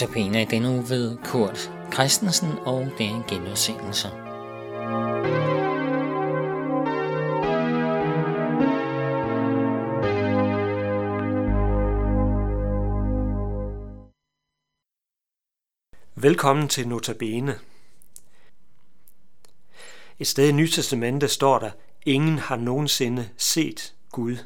Notabene i denne uge ved Kurt Christensen og det er genudsendelse. Velkommen til Notabene. Et sted i Nytestamentet står der, ingen har nogensinde set Gud.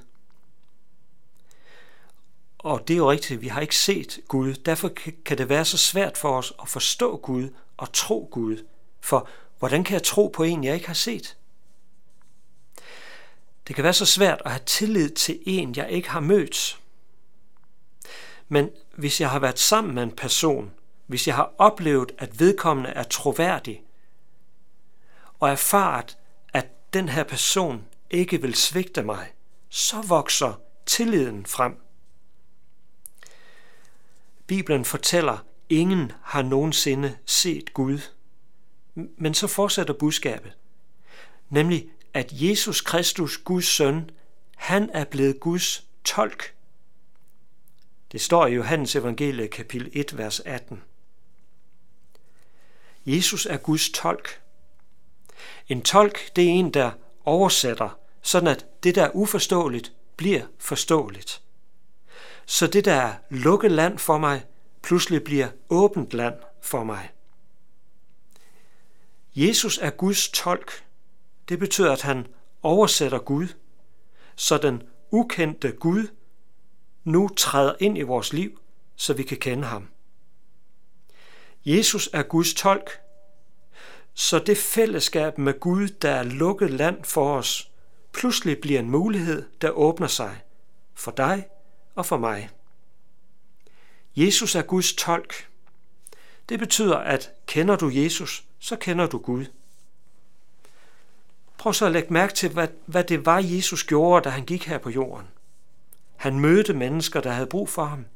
Og det er jo rigtigt, vi har ikke set Gud. Derfor kan det være så svært for os at forstå Gud og tro Gud. For hvordan kan jeg tro på en, jeg ikke har set? Det kan være så svært at have tillid til en, jeg ikke har mødt. Men hvis jeg har været sammen med en person, hvis jeg har oplevet, at vedkommende er troværdig, og erfaret, at den her person ikke vil svigte mig, så vokser tilliden frem. Bibelen fortæller, ingen har nogensinde set Gud. Men så fortsætter budskabet, nemlig at Jesus Kristus, Guds søn, han er blevet Guds tolk. Det står i Johannes evangelie kapitel 1, vers 18. Jesus er Guds tolk. En tolk, det er en, der oversætter, sådan at det, der er uforståeligt, bliver forståeligt så det, der er lukket land for mig, pludselig bliver åbent land for mig. Jesus er Guds tolk. Det betyder, at han oversætter Gud, så den ukendte Gud nu træder ind i vores liv, så vi kan kende ham. Jesus er Guds tolk, så det fællesskab med Gud, der er lukket land for os, pludselig bliver en mulighed, der åbner sig for dig og for mig. Jesus er Guds tolk. Det betyder, at kender du Jesus, så kender du Gud. Prøv så at lægge mærke til, hvad, hvad det var, Jesus gjorde, da han gik her på jorden. Han mødte mennesker, der havde brug for ham.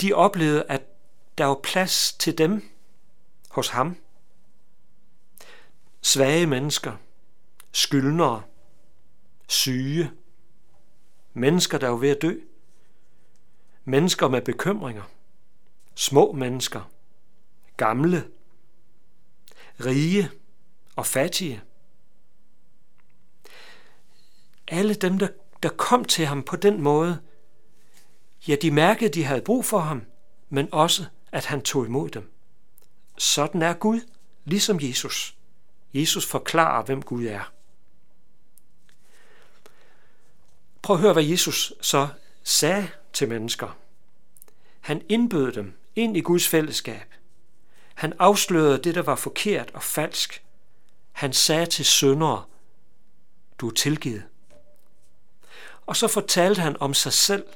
De oplevede, at der var plads til dem hos ham. Svage mennesker, skyldnere, syge, Mennesker, der er ved at dø. Mennesker med bekymringer. Små mennesker. Gamle. Rige og fattige. Alle dem, der, der kom til ham på den måde, ja, de mærkede, de havde brug for ham, men også, at han tog imod dem. Sådan er Gud, ligesom Jesus. Jesus forklarer, hvem Gud er. Prøv at høre, hvad Jesus så sagde til mennesker. Han indbød dem ind i Guds fællesskab. Han afslørede det, der var forkert og falsk. Han sagde til syndere, du er tilgivet. Og så fortalte han om sig selv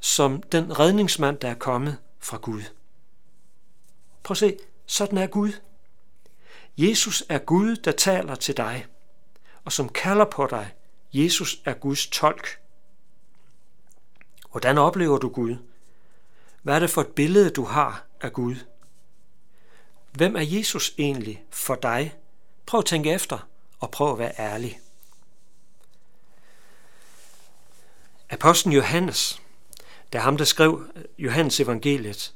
som den redningsmand, der er kommet fra Gud. Prøv at se, sådan er Gud. Jesus er Gud, der taler til dig, og som kalder på dig Jesus er Guds tolk. Hvordan oplever du Gud? Hvad er det for et billede, du har af Gud? Hvem er Jesus egentlig for dig? Prøv at tænke efter, og prøv at være ærlig. Apostlen Johannes, det er ham, der skrev øh, Johannes evangeliet,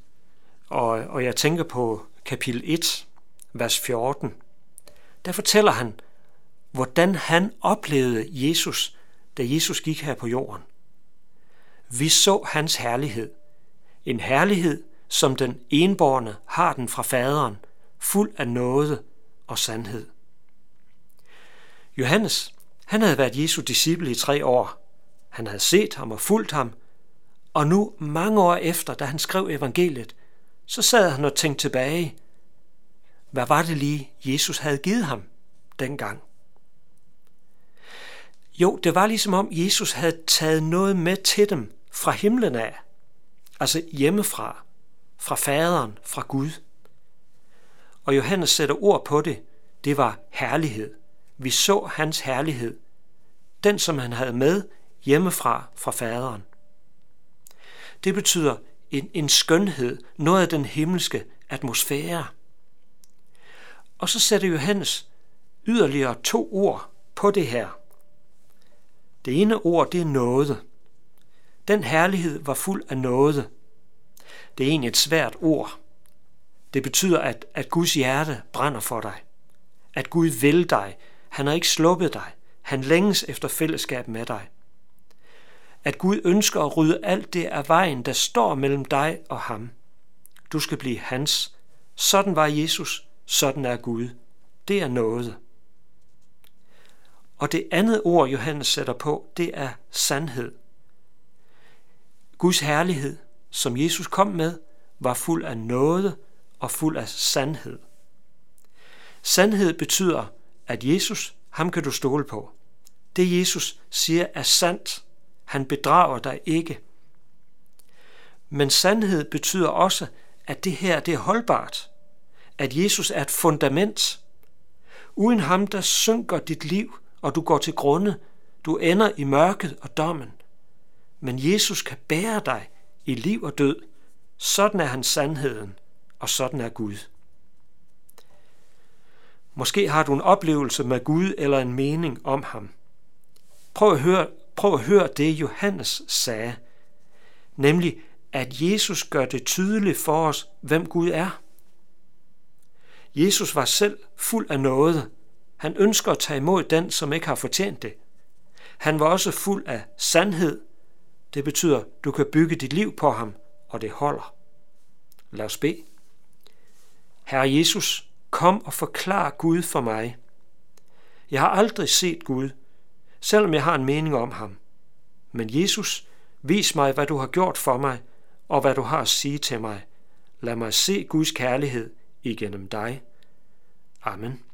og, og jeg tænker på kapitel 1, vers 14. Der fortæller han, hvordan han oplevede Jesus, da Jesus gik her på jorden. Vi så hans herlighed. En herlighed, som den enborne har den fra faderen, fuld af nåde og sandhed. Johannes, han havde været Jesu disciple i tre år. Han havde set ham og fulgt ham, og nu mange år efter, da han skrev evangeliet, så sad han og tænkte tilbage. Hvad var det lige, Jesus havde givet ham dengang? Jo, det var ligesom om Jesus havde taget noget med til dem fra himlen af. Altså hjemmefra, fra faderen, fra Gud. Og Johannes sætter ord på det. Det var herlighed. Vi så hans herlighed. Den, som han havde med hjemmefra fra faderen. Det betyder en, en skønhed, noget af den himmelske atmosfære. Og så sætter Johannes yderligere to ord på det her. Det ene ord, det er nåde. Den herlighed var fuld af nåde. Det er egentlig et svært ord. Det betyder, at, at Guds hjerte brænder for dig. At Gud vil dig. Han har ikke sluppet dig. Han længes efter fællesskab med dig. At Gud ønsker at rydde alt det af vejen, der står mellem dig og ham. Du skal blive hans. Sådan var Jesus. Sådan er Gud. Det er noget. Og det andet ord, Johannes sætter på, det er sandhed. Guds herlighed, som Jesus kom med, var fuld af noget og fuld af sandhed. Sandhed betyder, at Jesus, ham kan du stole på. Det Jesus siger er sandt. Han bedrager dig ikke. Men sandhed betyder også, at det her det er holdbart. At Jesus er et fundament. Uden ham, der synker dit liv, og du går til grunde. Du ender i mørket og dommen. Men Jesus kan bære dig i liv og død. Sådan er han sandheden, og sådan er Gud. Måske har du en oplevelse med Gud eller en mening om ham. Prøv at høre, prøv at høre det, Johannes sagde, nemlig at Jesus gør det tydeligt for os, hvem Gud er. Jesus var selv fuld af noget. Han ønsker at tage imod den, som ikke har fortjent det. Han var også fuld af sandhed. Det betyder, du kan bygge dit liv på ham, og det holder. Lad os bede. Herre Jesus, kom og forklar Gud for mig. Jeg har aldrig set Gud, selvom jeg har en mening om ham. Men Jesus, vis mig, hvad du har gjort for mig, og hvad du har at sige til mig. Lad mig se Guds kærlighed igennem dig. Amen.